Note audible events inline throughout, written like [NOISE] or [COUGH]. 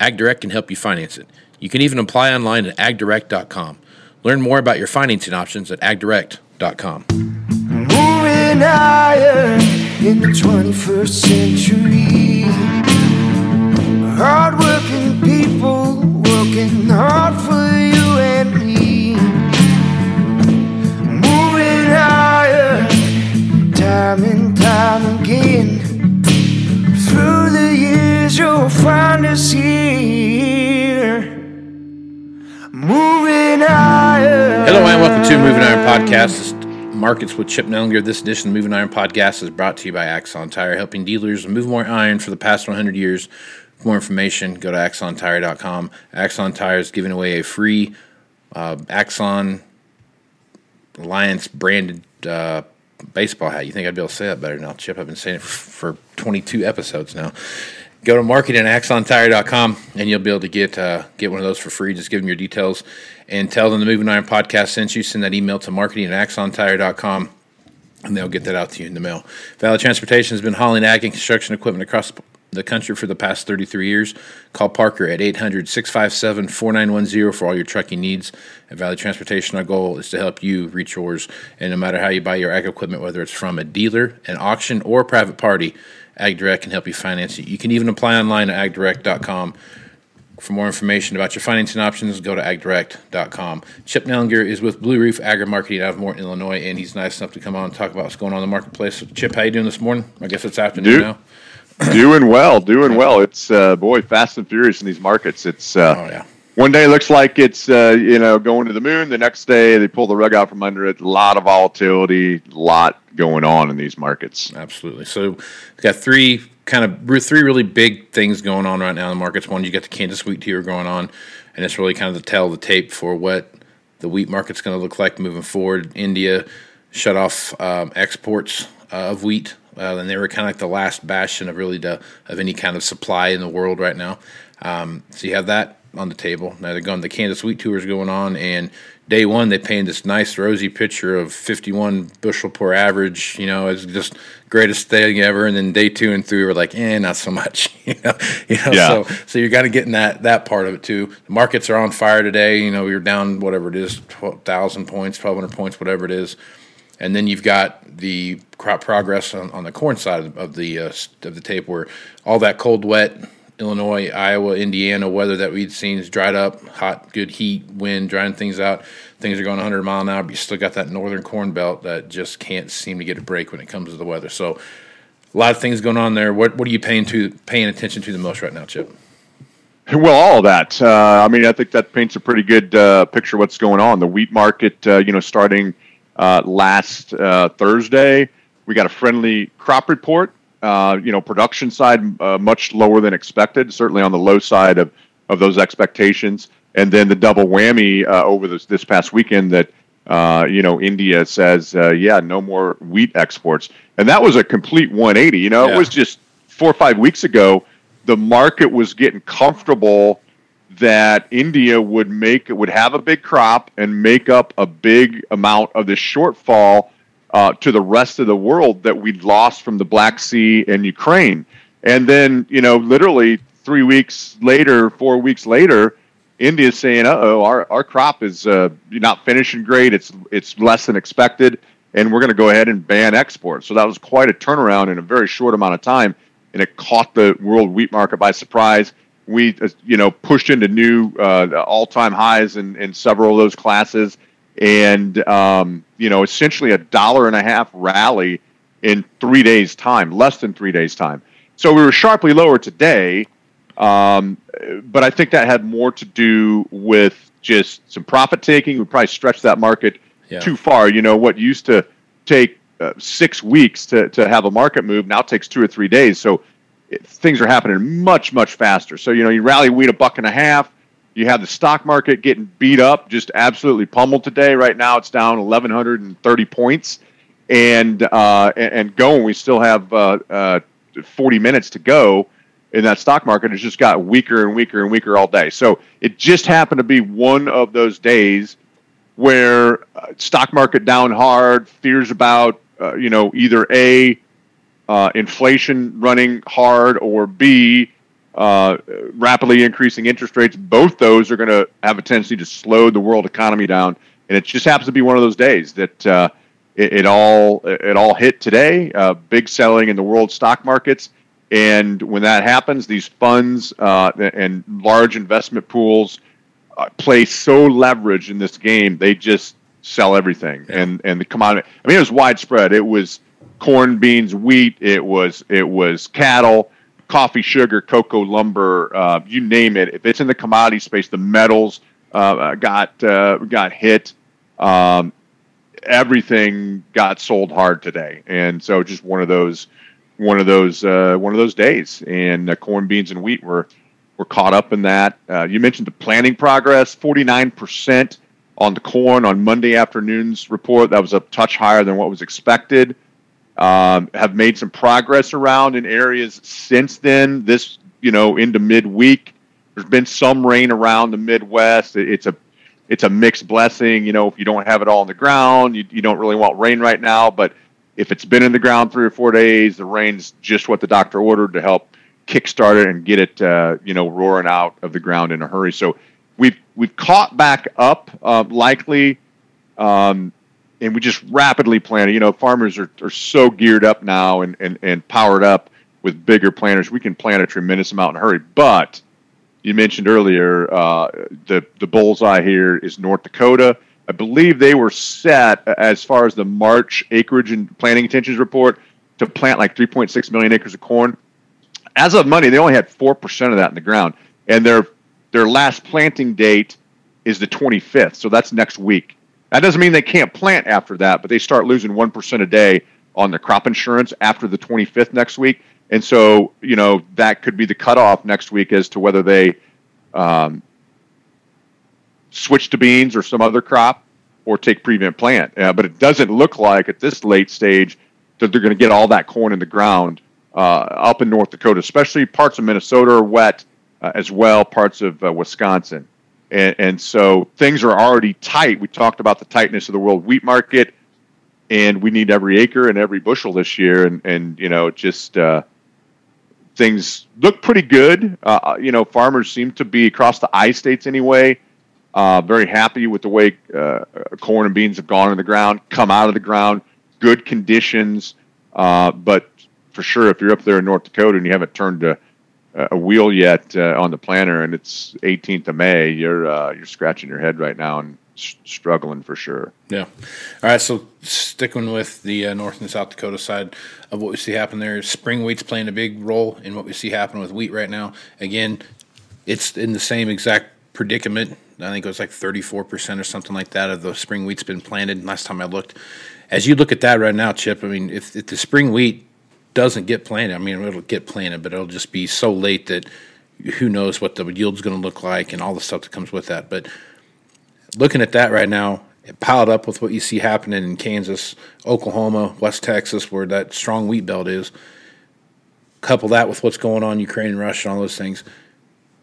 Ag Direct can help you finance it. You can even apply online at agdirect.com. Learn more about your financing options at agdirect.com. Moving higher in the 21st century. You'll find us here. Moving higher. Hello and welcome to Moving Iron Podcast. Markets with Chip Nellinger. This edition of Moving Iron Podcast is brought to you by Axon Tire, helping dealers move more iron for the past 100 years. For more information, go to axontire.com. Axon Tire is giving away a free uh, Axon Alliance branded uh, baseball hat. You think I'd be able to say that better now, Chip? I've been saying it for 22 episodes now. Go to marketing at axontire.com and you'll be able to get uh, get one of those for free. Just give them your details and tell them the Moving Iron Podcast sent you. Send that email to marketing at axontire.com and they'll get that out to you in the mail. Valley Transportation has been hauling ag and construction equipment across the country for the past 33 years. Call Parker at 800 657 4910 for all your trucking needs. At Valley Transportation, our goal is to help you reach yours. And no matter how you buy your ag equipment, whether it's from a dealer, an auction, or a private party, AgDirect can help you finance it. You can even apply online at agdirect.com. For more information about your financing options, go to agdirect.com. Chip Nellinger is with Blue Reef Agri Marketing out of Morton, Illinois, and he's nice enough to come on and talk about what's going on in the marketplace. Chip, how you doing this morning? I guess it's afternoon Dude. now. doing well, doing well. It's uh, boy, fast and furious in these markets. It's uh, Oh, yeah. One day looks like it's uh, you know going to the moon. The next day they pull the rug out from under it. A lot of volatility, a lot going on in these markets. Absolutely. So we've got three kind of three really big things going on right now in the markets. One, you got the Kansas wheat tour going on, and it's really kind of the tell of the tape for what the wheat market's going to look like moving forward. India shut off um, exports uh, of wheat, uh, and they were kind of like the last bastion of really the, of any kind of supply in the world right now. Um, so you have that on the table. Now they're going. The Kansas wheat tour is going on, and day one they painted this nice rosy picture of 51 bushel per average. You know, it's just greatest thing ever. And then day two and three were like, eh, not so much. [LAUGHS] you know, you know. Yeah. So so you're kind of getting that that part of it too. The markets are on fire today. You know, we were down whatever it is, 12,000 points, 1,200 points, whatever it is. And then you've got the crop progress on, on the corn side of, of the uh, of the tape, where all that cold, wet Illinois, Iowa, Indiana weather that we'd seen is dried up. Hot, good heat, wind, drying things out. Things are going 100 mile an hour, but you still got that northern corn belt that just can't seem to get a break when it comes to the weather. So, a lot of things going on there. What what are you paying to paying attention to the most right now, Chip? Well, all of that. Uh, I mean, I think that paints a pretty good uh, picture of what's going on. The wheat market, uh, you know, starting uh, last uh, Thursday, we got a friendly crop report. Uh, you know, production side uh, much lower than expected, certainly on the low side of, of those expectations. And then the double whammy uh, over this this past weekend that uh, you know India says, uh, yeah, no more wheat exports, and that was a complete 180. You know, Yeah. it was just four or five weeks ago the market was getting comfortable that India would make would have a big crop and make up a big amount of the shortfall uh, to the rest of the world that we'd lost from the Black Sea and Ukraine. And then, you know, literally three weeks later, four weeks later, India's saying, "Uh oh, our, our crop is uh, not finishing great. It's it's less than expected, and we're going to go ahead and ban exports." So that was quite a turnaround in a very short amount of time, and it caught the world wheat market by surprise. We, uh, you know, pushed into new uh, all-time highs in, in several of those classes, and um, you know, essentially a dollar and a half rally in three days' time, less than three days' time. So we were sharply lower today, Um, but I think that had more to do with just some profit taking. We probably stretched that market yeah. too far. You know, what used to take uh, six weeks to, to have a market move now takes two or three days. So it, things are happening much, much faster. So, you know, you rally wheat a buck and a half. You have the stock market getting beat up, just absolutely pummeled today. Right now, it's down 1,130 points, and uh, and going. We still have uh, uh, 40 minutes to go in that stock market. It's just got weaker and weaker and weaker all day. So it just happened to be one of those days where uh, stock market down hard, fears about uh, you know either a uh, inflation running hard or b uh, rapidly increasing interest rates. Both those are going to have a tendency to slow the world economy down, and it just happens to be one of those days that uh, it, it, all it all hit today. Uh, big selling in the world stock markets. And when that happens, these funds and large investment pools uh, play so leverage in this game. They just sell everything, yeah. and and the commodity. I mean, it was widespread. It was corn, beans, wheat. It was it was cattle, coffee, sugar, cocoa, lumber. Uh, you name it. If it's in the commodity space, the metals uh, got uh, got hit. Um, everything got sold hard today, and so just one of those one of those uh, one of those days. And uh, corn, beans, and wheat were we're caught up in that. You mentioned the planting progress, 49% on the corn on Monday afternoon's report. That was a touch higher than what was expected. Um, have made some progress around in areas since then. This, you know, into midweek, there's been some rain around the Midwest. It's a it's a mixed blessing. You know, if you don't have it all in the ground, you, you don't really want rain right now. But if it's been in the ground three or four days, the rain's just what the doctor ordered to help kickstart it and get it, uh, you know, roaring out of the ground in a hurry. So we've we've caught back up, uh, likely, um, and we just rapidly planted. You know, farmers are, are so geared up now and, and, and powered up with bigger planters. We can plant a tremendous amount in a hurry. But you mentioned earlier uh, the the bullseye here is North Dakota. I believe they were set as far as the March acreage and planting intentions report to plant like 3.6 million acres of corn as of Monday, they only had four percent of that in the ground, and their their last planting date is the 25th. So that's next week. That doesn't mean they can't plant after that, but they start losing one percent a day on the crop insurance after the 25th next week. And so, you know, that could be the cutoff next week as to whether they um, switch to beans or some other crop or take prevent plant. Uh, but it doesn't look like at this late stage that they're going to get all that corn in the ground uh, up in North Dakota, especially parts of Minnesota are wet uh, as well, parts of uh, Wisconsin. And, and, so things are already tight. We talked about the tightness of the world wheat market, and we need every acre and every bushel this year. And, and you know, just uh, things look pretty good. Uh, you know, farmers seem to be across the I states anyway. Uh, very happy with the way corn and beans have gone in the ground, come out of the ground, good conditions. but for sure if you're up there in North Dakota and you haven't turned a, a wheel yet uh, on the planter and it's 18th of May, you're uh, you're scratching your head right now and struggling for sure. Yeah. All right. So sticking with the uh, North and South Dakota side of what we see happen there, spring wheat's playing a big role in what we see happen with wheat right now. Again, it's in the same exact predicament. I think it was like 34% or something like that of the spring wheat's been planted last time I looked. As you look at that right now, Chip, I mean, if, if the spring wheat doesn't get planted, I mean, it'll get planted, but it'll just be so late that who knows what the yield's going to look like and all the stuff that comes with that. But looking at that right now, it piled up with what you see happening in Kansas, Oklahoma, West Texas, where that strong wheat belt is, couple that with what's going on in Ukraine and Russia and all those things.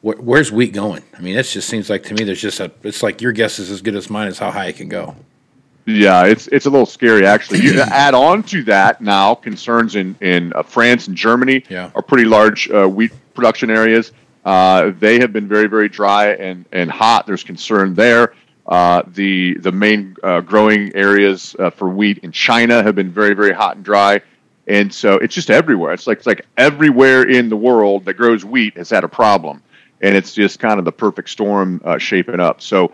Where, where's wheat going? I mean, it just seems like to me there's just a. It's like your guess is as good as mine as how high it can go. Yeah, it's it's a little scary actually. You add on to that now concerns in in uh, France and Germany yeah. are pretty large uh, wheat production areas. Uh, they have been very very dry and and hot. There's concern there. Uh, the the main uh, growing areas uh, for wheat in China have been very very hot and dry, and so it's just everywhere. It's like it's like everywhere in the world that grows wheat has had a problem, and it's just kind of the perfect storm shaping up. So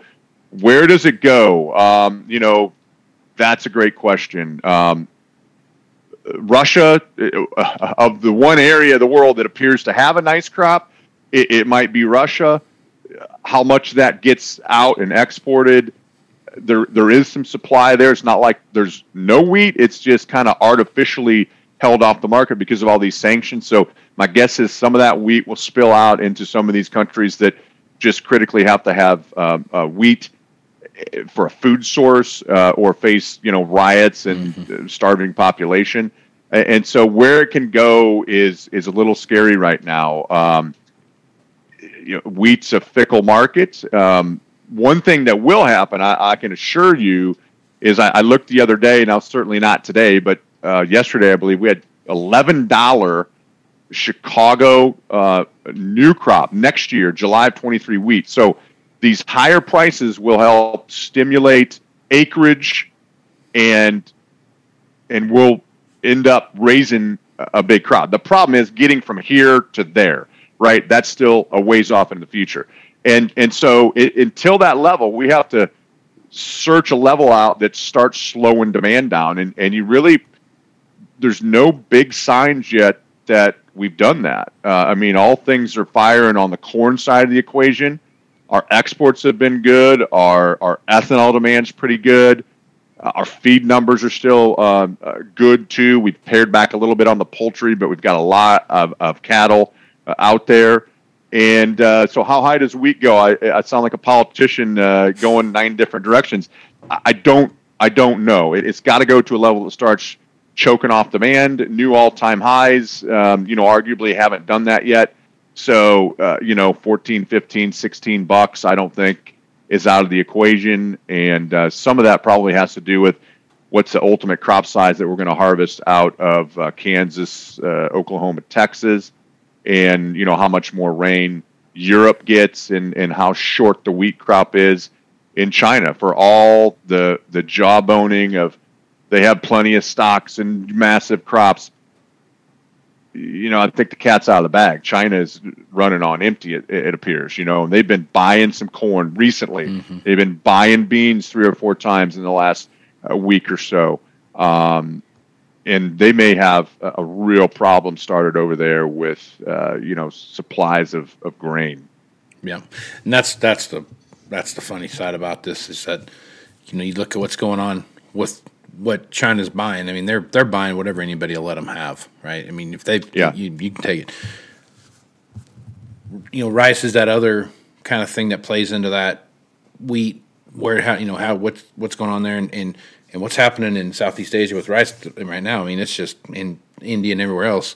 where does it go? Um, you know, that's a great question. Um, Russia, uh, of the one area of the world that appears to have a nice crop, it, it might be Russia. How much that gets out and exported, there there is some supply there. It's not like there's no wheat. It's just kind of artificially held off the market because of all these sanctions. So my guess is some of that wheat will spill out into some of these countries that just critically have to have um, uh, wheat for a food source uh, or face you know riots and mm-hmm. starving population. And so where it can go is is a little scary right now. Um, you know, wheat's a fickle market. Um, one thing that will happen, I, I can assure you, is I, I, looked the other day, and I was certainly not today, but uh, yesterday I believe we had eleven dollar Chicago uh, new crop next year, July of twenty three wheat. So these higher prices will help stimulate acreage, and and will end up raising a big crop. The problem is getting from here to there right? That's still a ways off in the future. And and so it, until that level, we have to search a level out that starts slowing demand down. And and you really there's no big signs yet that we've done that. Uh, I mean, all things are firing on the corn side of the equation. Our exports have been good. Our our ethanol demand's pretty good. Uh, our feed numbers are still uh, uh good too. We've pared back a little bit on the poultry, but we've got a lot of, of cattle uh, out there. And uh, so, how high does wheat go? I, I sound like a politician uh, going nine different directions. I don't. I don't know. It, has got to go to a level that starts choking off demand, new all-time highs. Um, you know, arguably haven't done that yet. So, uh, you know, 14, 15, 16 bucks, I don't think is out of the equation. And uh, some of that probably has to do with what's the ultimate crop size that we're going to harvest out of uh, Kansas, uh, Oklahoma, Texas and you know how much more rain Europe gets and, and how short the wheat crop is in China for all the the jawboning of they have plenty of stocks and massive crops. You know, I think the cat's out of the bag. China is running on empty. It, it appears. You know, and they've been buying some corn recently. Mm-hmm. They've been buying beans three or four times in the last uh, week or so. Um, and they may have a, a real problem started over there with uh, you know supplies of, of grain. Yeah, and that's that's the that's the funny side about this is that you know you look at what's going on with what China's buying. I mean they're they're buying whatever anybody will let them have, right? I mean if they yeah. you, you can take it. You know, rice is that other kind of thing that plays into that wheat where how you know how what's what's going on there and, and and what's happening in Southeast Asia with rice right now, I mean, it's just in India and everywhere else.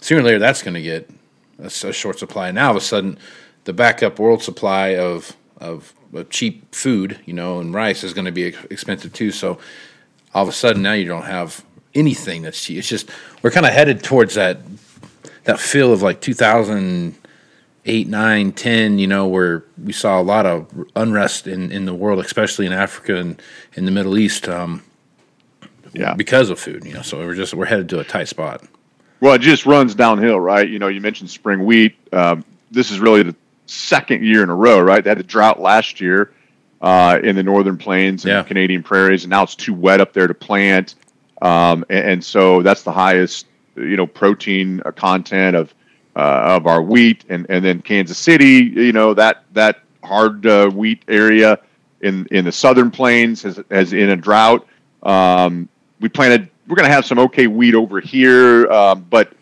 Sooner or later, that's going to get a, a, short supply. And Now, all of a sudden, the backup world supply of, of, of cheap food, you know, and rice is going to be expensive too. So, all of a sudden, now you don't have anything that's cheap. It's just we're kind of headed towards that that feel of like 2000 eight, nine, ten, you know, where we saw a lot of unrest in, in the world, especially in Africa and in the Middle East, um, yeah, because of food. You know, so we're just we're headed to a tight spot. Well, it just runs downhill, right? You know, you mentioned spring wheat. Um, this is really the second year in a row, right? They had a drought last year uh, in the northern plains and yeah. Canadian prairies, and now it's too wet up there to plant. Um, and, and, so that's the highest, you know, protein content of uh, of our wheat, and and then Kansas City, you know that that hard uh, wheat area in in the southern plains has has in a drought. Um, we planted. We're going to have some okay wheat over here, um, but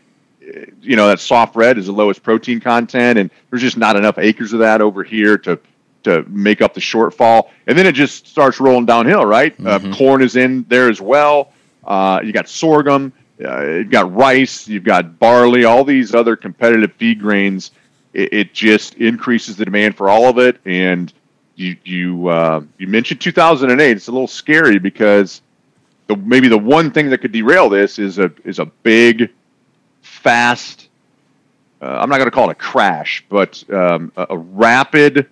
you know that soft red is the lowest protein content, and there's just not enough acres of that over here to to make up the shortfall. And then it just starts rolling downhill, right? Uh, mm-hmm. Uh, corn is in there as well. Uh, you got sorghum uh, you've got rice, you've got barley, all these other competitive feed grains. It, it just increases the demand for all of it. And you you uh, you mentioned 2008. It's a little scary because the, maybe the one thing that could derail this is a is a big, fast. Uh, I'm not going to call it a crash, but um, a, a, rapid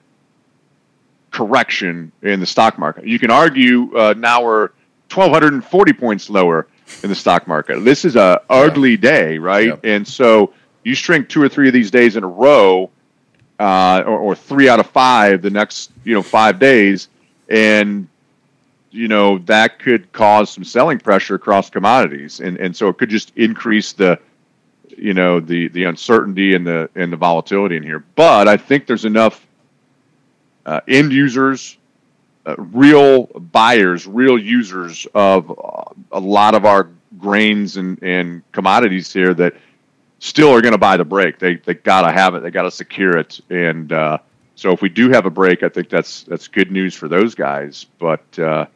correction in the stock market. You can argue uh, now we're 1,240 points lower in the stock market. This is a ugly yeah. day, right? Yep. And so you shrink two or three of these days in a row, uh, or, or, three out of five the next you know five days, and you know that could cause some selling pressure across commodities, and and so it could just increase the you know the the uncertainty and the and the volatility in here. But I think there's enough uh, end users, uh, real buyers, real users of uh, a lot of our grains and, and commodities here that still are going to buy the break. They they got to have it. They got to secure it. And uh, so if we do have a break, I think that's that's good news for those guys. But uh,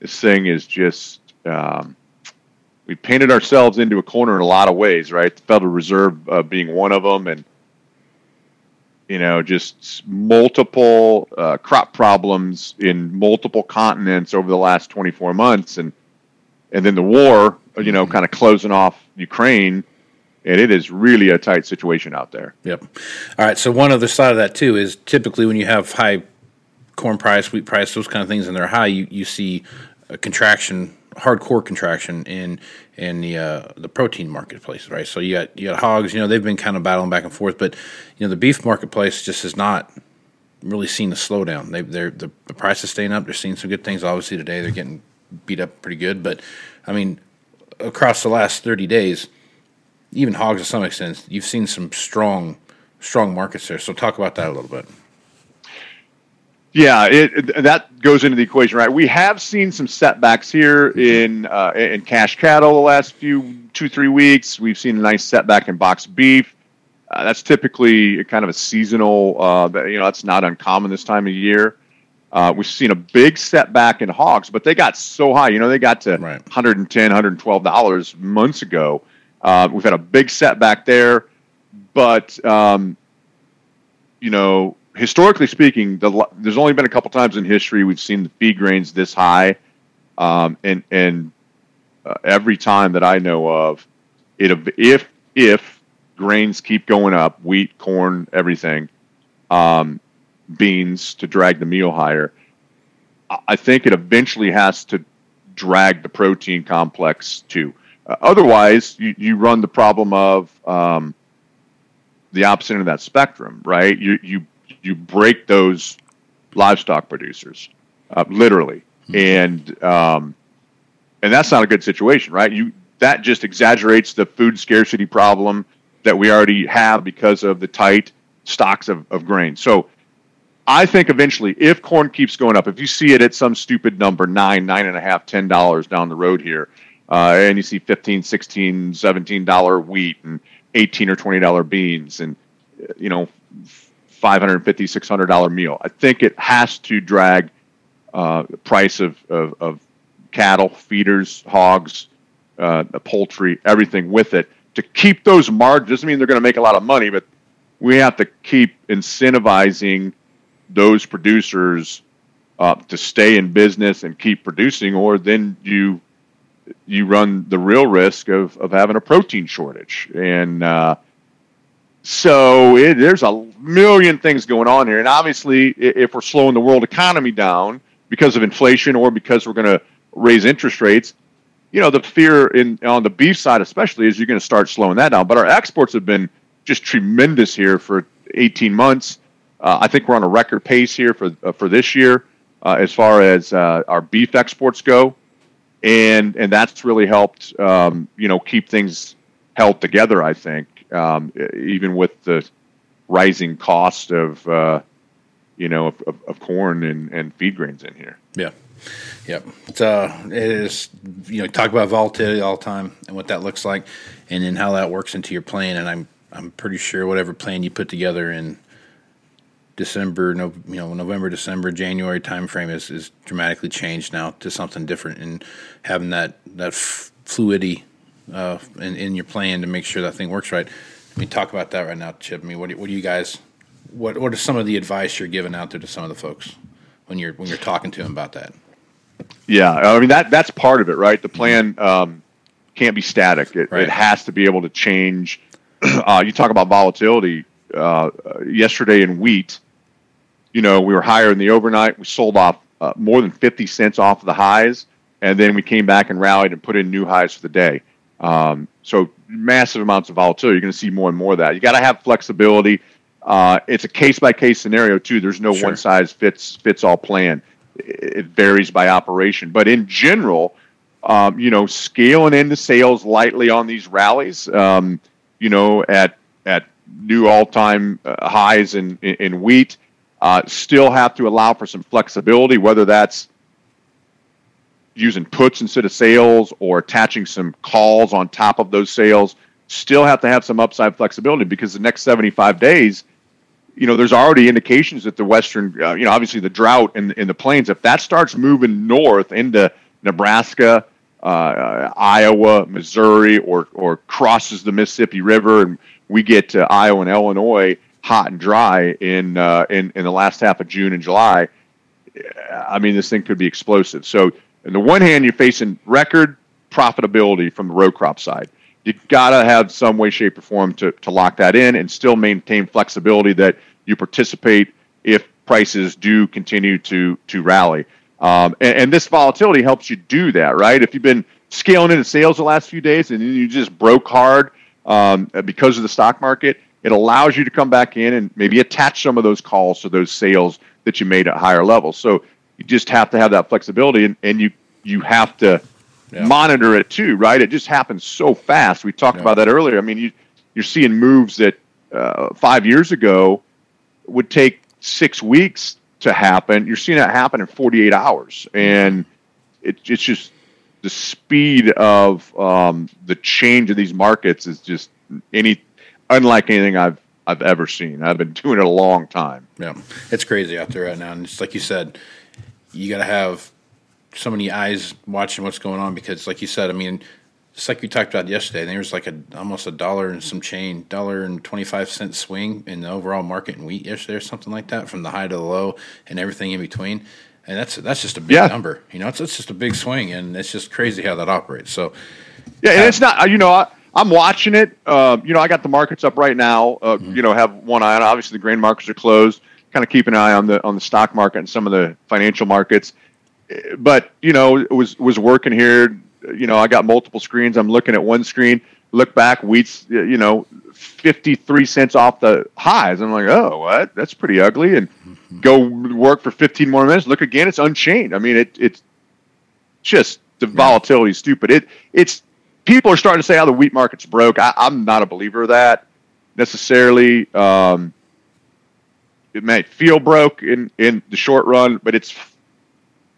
this thing is just um, we painted ourselves into a corner in a lot of ways, right? The Federal Reserve uh, being one of them, and you know, just multiple uh, crop problems in multiple continents over the last 24 months, and and then the war, you know, kind of closing off Ukraine, and it is really a tight situation out there. Yep. All right. So one other side of that too is typically when you have high corn price, wheat price, those kind of things, and they're high, you you see a contraction, hardcore contraction in in the uh, the protein marketplace, right? So you got you got hogs. You know they've been kind of battling back and forth, but you know the beef marketplace just has not really seen a slowdown. They they're the, the price is staying up. They're seeing some good things. Obviously today they're getting beat up pretty good, but I mean across the last thirty days, even hogs to some extent, you've seen some strong strong markets there. So talk about that a little bit. Yeah, it, it, that goes into the equation, right? We have seen some setbacks here in uh, in cash cattle the last few two three weeks. We've seen a nice setback in box beef. Uh, that's typically kind of a seasonal. Uh, you know, that's not uncommon this time of year. Uh, we've seen a big setback in hogs, but they got so high. You know, they got to right. 110 112 dollars months ago. Uh, we've had a big setback there, but um, you know historically speaking, the, there's only been a couple times in history we've seen the feed grains this high, um, and and uh, every time that I know of, it if if grains keep going up, wheat, corn, everything, um, beans to drag the meal higher, I think it eventually has to drag the protein complex too. Uh, otherwise, you, you run the problem of um, the opposite end of that spectrum, right? You you you break those livestock producers, uh, literally, mm-hmm. and um, and that's not a good situation, right? You that just exaggerates the food scarcity problem that we already have because of the tight stocks of, of grain. So I think eventually, if corn keeps going up, if you see it at some stupid number, nine, nine and a half, ten dollars down the road here, uh, and you see 15, 16, 17 dollar wheat and 18 or 20 dollar beans and you know 550 600 dollar meal. I think it has to drag uh, the price of, of, of, cattle feeders hogs uh, poultry everything with it. To keep those margins doesn't mean they're going to make a lot of money but we have to keep incentivizing those producers uh, to stay in business and keep producing or then you you run the real risk of, of having a protein shortage. And uh, so it, there's a million things going on here, and obviously, if we're slowing the world economy down because of inflation or because we're going to raise interest rates, you know, the fear in on the beef side, especially, is you're going to start slowing that down. But our exports have been just tremendous here for 18 months. Uh, I think we're on a record pace here for uh, for this year uh, as far as uh, our beef exports go, and and that's really helped um, you know keep things held together. I think um, even with the rising cost of uh, you know of, of, of, corn and, and feed grains in here. Yeah, yep. It's uh, it is you know talk about volatility all the time and what that looks like, and then how that works into your plan. And I'm I'm pretty sure whatever plan you put together in December, no, you know, November, December, January timeframe is, is dramatically changed now to something different, and having that that f- fluidity uh, in, in your plan to make sure that thing works right. I mean, talk about that right now, Chip. I mean, what do, what do you guys, what what are some of the advice you're giving out there to some of the folks when you're when you're talking to them about that? Yeah, I mean that that's part of it, right? The plan um, can't be static. It, right. it has to be able to change. [CLEARS THROAT] Uh, you talk about volatility. Uh, yesterday in wheat, you know, we were higher in the overnight. We sold off uh, more than fifty cents off of the highs, and then we came back and rallied and put in new highs for the day. Um, so massive amounts of volatility. You're going to see more and more of that. You got to have flexibility. Uh, it's a case by case scenario too. There's no sure. one size fits fits all plan. It varies by operation, but in general, um, you know, scaling into sales lightly on these rallies. Um, you know, at at new all-time uh, highs in, in, in wheat. Uh, still have to allow for some flexibility, whether that's using puts instead of sales or attaching some calls on top of those sales. Still have to have some upside flexibility because the next 75 days, you know, there's already indications that the western, uh, you know, obviously the drought in in the plains, if that starts moving north into Nebraska, uh, Iowa, Missouri, or or crosses the Mississippi River, and we get to Iowa and Illinois hot and dry in uh, in in the last half of June and July. I mean, this thing could be explosive. So, on the one hand, you're facing record profitability from the row crop side you got to have some way, shape, or form to, to lock that in and still maintain flexibility that you participate if prices do continue to to rally. Um, and, and, this volatility helps you do that, right? If you've been scaling into sales the last few days and you just broke hard um, because of the stock market, it allows you to come back in and maybe attach some of those calls to those sales that you made at higher levels. So you just have to have that flexibility, and, and you you have to yeah. monitor it too, right? It just happens so fast. We talked yeah. about that earlier. I mean, you you're seeing moves that uh, five years ago would take six weeks to happen. You're seeing that happen in 48 hours, and it, it's just the speed of um, the change of these markets is just any unlike anything I've I've ever seen. I've been doing it a long time. Yeah, it's crazy out there right now, and it's like you said, you got to have so many eyes watching what's going on because, like you said, I mean, it's like we talked about yesterday. There was like a almost a dollar and some change, dollar and twenty five cent swing in the overall market in wheat yesterday, or something like that, from the high to the low and everything in between. And that's that's just a big yeah. number. You know, it's it's just a big swing, and it's just crazy how that operates. So, yeah, and uh, it's not. You know, I, am watching it. Uh, you know, I got the markets up right now. Uh, mm-hmm. You know, have one eye on. Obviously, the grain markets are closed. Kind of keep an eye on the on the stock market and some of the financial markets but you know, was was working here. You know, I got multiple screens. I'm looking at one screen. Look back, wheat's you know, 53 cents off the highs. I'm like, oh, what? That's pretty ugly. And go work for 15 more minutes. Look again, it's unchained. I mean, it it's just the volatility is stupid. It it's people are starting to say how oh, the wheat market's broke. I, am not a believer of that necessarily. Um, it may feel broke in in the short run, but it's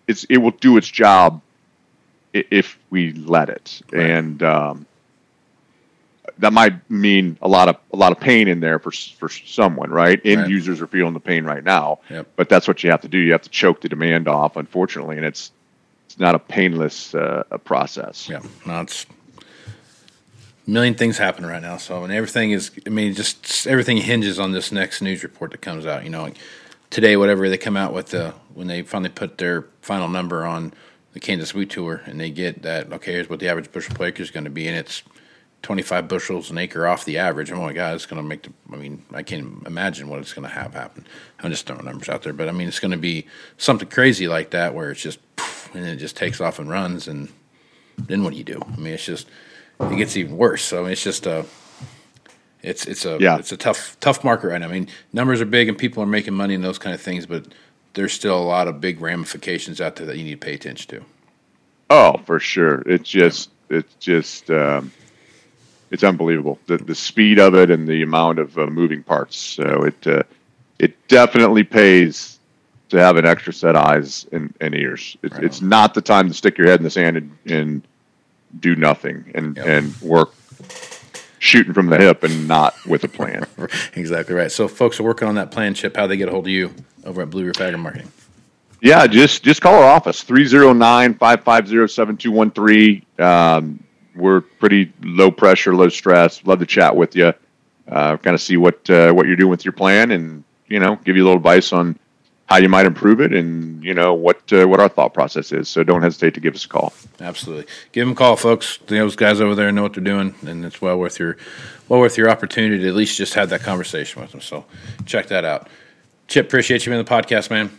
it's it will do its job if we let it, right. and um, that might mean a lot of a lot of pain in there for for someone, right? End right. users are feeling the pain right now, yep. but that's what you have to do. You have to choke the demand off, unfortunately, and it's it's not a painless uh, a process. Yeah, no, it's million things happen right now. So, and everything is, I mean, just everything hinges on this next news report that comes out. You know, like today, whatever they come out with the when they finally put their final number on the Kansas Wheat Tour, and they get that okay, here's what the average bushel per acre is going to be, and it's 25 bushels an acre off the average. Oh my God, it's going to make the. I mean, I can't imagine what it's going to have happen. I'm just throwing numbers out there, but I mean, it's going to be something crazy like that where it's just and it just takes off and runs, and then what do you do? I mean, it's just it gets even worse. So I mean, it's just a it's it's a yeah. it's a tough tough market right now. I mean, numbers are big and people are making money and those kind of things, but there's still a lot of big ramifications out there that you need to pay attention to. Oh, for sure. It's just it's just um, it's unbelievable the the speed of it and the amount of uh, moving parts. So it uh, it definitely pays to have an extra set of eyes and, and ears. It, right it's not the time to stick your head in the sand and, and do nothing and yep. and work shooting from the hip and not with a plan. [LAUGHS] exactly right. So, folks are working on that plan, Chip. How they get a hold of you over at Blue Reef Agri Marketing? Yeah, just just call our office 309 550 7213. Um, we're pretty low pressure, low stress. Love to chat with you. Uh, kind of see what uh, what you're doing with your plan, and you know, give you a little advice on how you might improve it and you know what uh, what our thought process is. So don't hesitate to give us a call. Absolutely, give them a call, folks. Those guys over there know what they're doing, and it's well worth your well worth your opportunity to at least just have that conversation with them. So check that out. Chip, appreciate you being the podcast, man.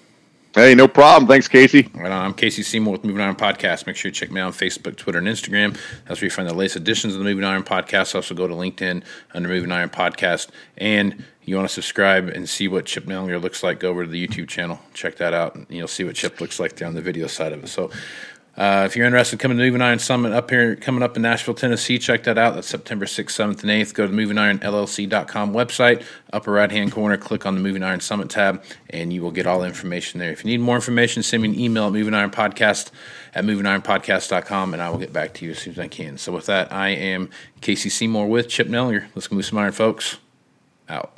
Hey, no problem. Thanks, Casey. Right on. I'm Casey Seymour with Moving Iron Podcast. Make sure you check me out on Facebook, Twitter, and Instagram. That's where you find the latest editions of the Moving Iron Podcast. Also, go to LinkedIn under Moving Iron Podcast. And you want to subscribe and see what Chip Nellinger looks like, go over to the YouTube channel. Check that out. And you'll see what Chip looks like there on the video side of it. So, Uh, if you're interested in coming to Moving Iron Summit up here, coming up in Nashville, Tennessee, check that out. That's September 6th, 7th, and 8th. Go to the movingironllc.com website, upper right hand corner, click on the Moving Iron Summit tab, and you will get all the information there. If you need more information, send me an email at movingironpodcast at movingironpodcast.com, and I will get back to you as soon as I can. So, with that, I am Casey Seymour with Chip Nellinger. Let's move some iron, folks. Out.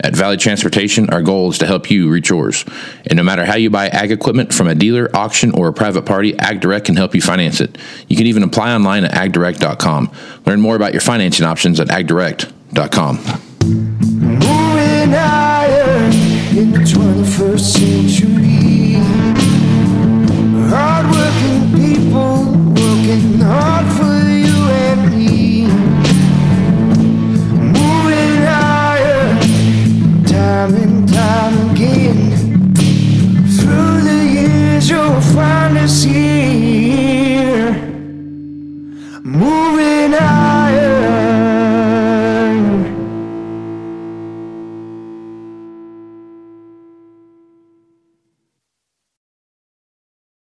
At Valley Transportation, our goal is to help you reach yours. And no matter how you buy ag equipment from a dealer, auction, or a private party, AgDirect can help you finance it. You can even apply online at agdirect.com. Learn more about your financing options at agdirect.com. Moving higher in the 21st century. find us here. Move